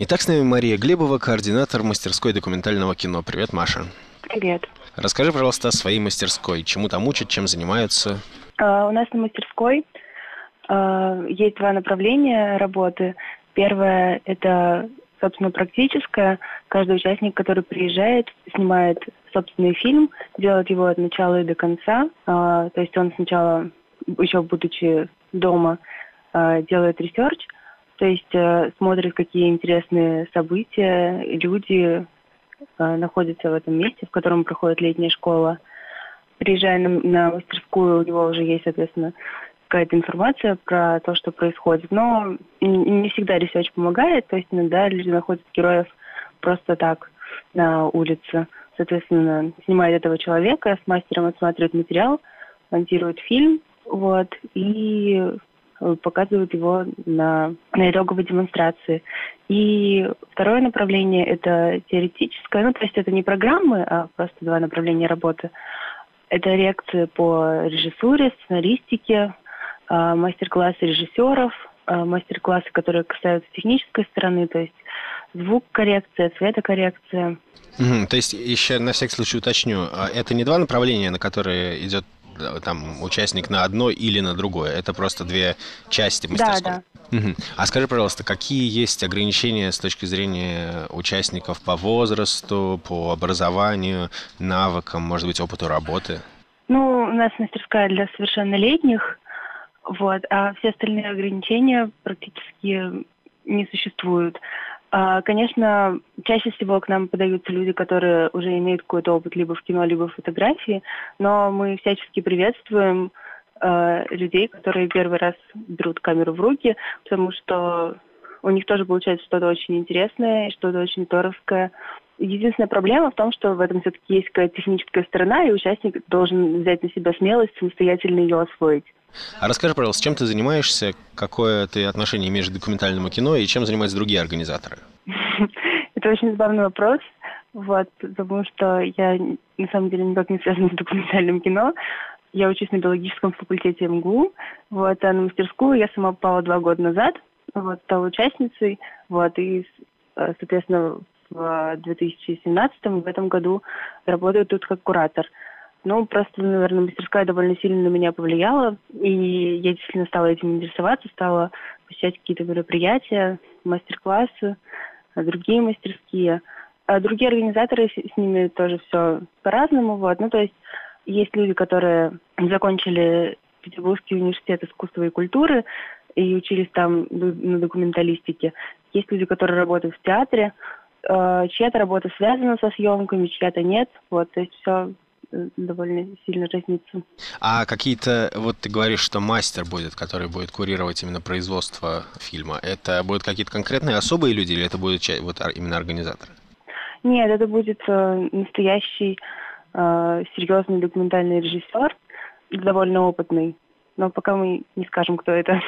Итак, с нами Мария Глебова, координатор мастерской документального кино. Привет, Маша. Привет. Расскажи, пожалуйста, о своей мастерской. Чему там учат, чем занимаются? Uh, у нас на мастерской uh, есть два направления работы. Первое – это, собственно, практическое. Каждый участник, который приезжает, снимает собственный фильм, делает его от начала и до конца. Uh, то есть он сначала, еще будучи дома, делает research, то есть смотрит, какие интересные события, люди, Э, находится в этом месте, в котором проходит летняя школа. Приезжая на, на мастерскую, у него уже есть, соответственно, какая-то информация про то, что происходит. Но не всегда research помогает, то есть иногда люди находят героев просто так на улице. Соответственно, снимает этого человека, с мастером отсматривает материал, монтирует фильм, вот, и Э, показывают его на, на итоговой демонстрации. И второе направление – это теоретическое, ну, то есть это не программы, а просто два направления работы. Это лекции по режиссуре, сценаристике, э, мастер-классы режиссеров, э, мастер-классы, которые касаются технической стороны, то есть звук-коррекция, цветокоррекция. Угу, то есть еще на всякий случай уточню, а это не два направления, на которые идет там участник на одно или на другое. Это просто две части мастерской. Да, да. Угу. А скажи, пожалуйста, какие есть ограничения с точки зрения участников по возрасту, по образованию, навыкам, может быть, опыту работы? Ну, у нас мастерская для совершеннолетних, вот, а все остальные ограничения практически не существуют. А, конечно, чаще всего к нам подаются люди, которые уже имеют какой-то опыт либо в кино, либо в фотографии, но мы всячески приветствуем э, людей, которые первый раз берут камеру в руки, потому что у них тоже получается что-то очень интересное, что-то очень здоровское. Единственная проблема в том, что в этом все-таки есть какая-то техническая сторона, и участник должен взять на себя смелость самостоятельно ее освоить. А расскажи, пожалуйста, чем ты занимаешься, какое ты отношение имеешь к документальному кино и чем занимаются другие организаторы? Это очень забавный вопрос, вот, потому что я на самом деле никак не связана с документальным кино. Я учусь на биологическом факультете МГУ, вот, а на мастерскую я сама попала два года назад, вот, стала участницей, вот, и, э, соответственно, в 2017 в этом году работаю тут как куратор. Ну, просто, наверное, мастерская довольно сильно на меня повлияла, и я действительно стала этим интересоваться, стала посещать какие-то мероприятия, мастер-классы, другие мастерские. А другие организаторы, с ними тоже все по-разному, вот. Ну, то есть есть люди, которые закончили Петербургский университет искусства и культуры и учились там на документалистике. Есть люди, которые работают в театре, э, чья-то работа связана со съемками, чья-то нет. Вот, то есть все довольно сильно разнится. А какие-то, вот ты говоришь, что мастер будет, который будет курировать именно производство фильма, это будут какие-то конкретные особые люди или это будут вот именно организаторы? Нет, это будет э, настоящий э, серьезный документальный режиссер, довольно опытный, но пока мы не скажем, кто это.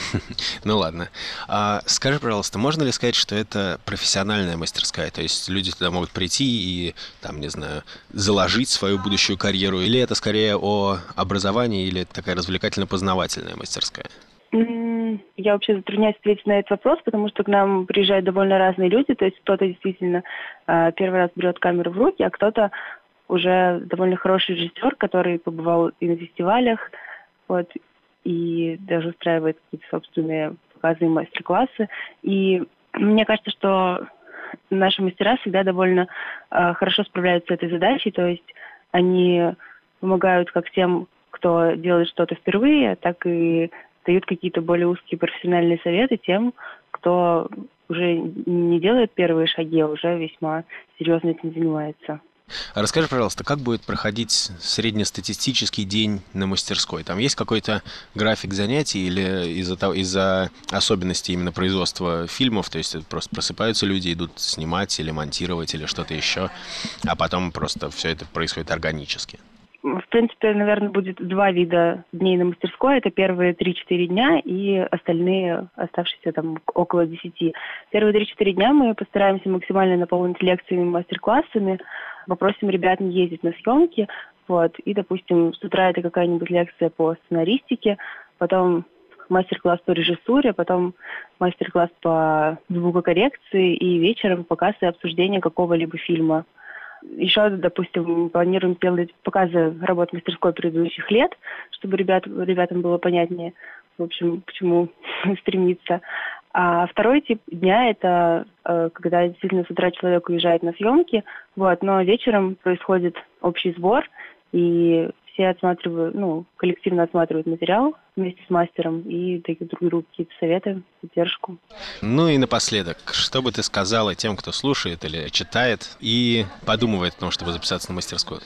Ну ладно. А, скажи, пожалуйста, можно ли сказать, что это профессиональная мастерская? То есть люди туда могут прийти и, там, не знаю, заложить свою будущую карьеру? Или это скорее о образовании, или такая развлекательно-познавательная мастерская? Я вообще затрудняюсь ответить на этот вопрос, потому что к нам приезжают довольно разные люди. То есть кто-то действительно а, первый раз берет камеру в руки, а кто-то уже довольно хороший режиссер, который побывал и на фестивалях, вот, и даже устраивает какие-то собственные показы и мастер-классы. И мне кажется, что наши мастера всегда довольно э, хорошо справляются с этой задачей, то есть они помогают как тем, кто делает что-то впервые, так и дают какие-то более узкие профессиональные советы тем, кто уже не делает первые шаги, а уже весьма серьезно этим занимается. Расскажи, пожалуйста, как будет проходить среднестатистический день на мастерской? Там есть какой-то график занятий или из-за того, из-за особенностей именно производства фильмов, то есть просто просыпаются люди, идут снимать или монтировать или что-то еще, а потом просто все это происходит органически? В принципе, наверное, будет два вида дней на мастерской. Это первые 3-4 дня и остальные, оставшиеся там около 10. Первые 3-4 дня мы постараемся максимально наполнить лекциями, мастер-классами, попросим ребят не ездить на съемки, вот, и, допустим, с утра это какая-нибудь лекция по сценаристике, потом мастер-класс по режиссуре, потом мастер-класс по звукокоррекции и вечером показ и обсуждение какого-либо фильма. Еще, допустим, планируем сделать показы работ мастерской предыдущих лет, чтобы ребят, ребятам было понятнее, в общем, к чему стремиться. А второй тип дня – это э, когда действительно с утра человек уезжает на съемки, вот, но вечером происходит общий сбор, и все отсматривают, ну, коллективно отсматривают материал вместе с мастером и дают друг другу какие-то советы, поддержку. Ну и напоследок, что бы ты сказала тем, кто слушает или читает и подумывает о том, чтобы записаться на мастерскую?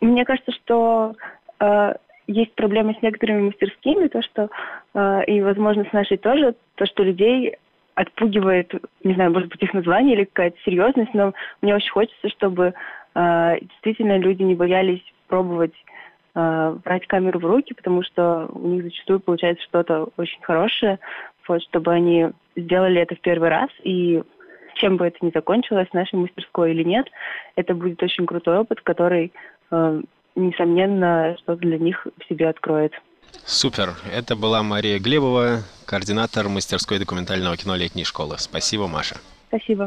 Мне кажется, что э, есть проблемы с некоторыми мастерскими, то, что, э, и, возможно, с нашей тоже, то, что людей отпугивает, не знаю, может быть, их название или какая-то серьезность, но мне очень хочется, чтобы э, действительно люди не боялись пробовать э, брать камеру в руки, потому что у них зачастую получается что-то очень хорошее, вот, чтобы они сделали это в первый раз, и чем бы это ни закончилось, нашей мастерской или нет, это будет очень крутой опыт, который, э, несомненно, что-то для них в себе откроет. Супер. Это была Мария Глебова, координатор мастерской документального кино летней школы. Спасибо, Маша. Спасибо.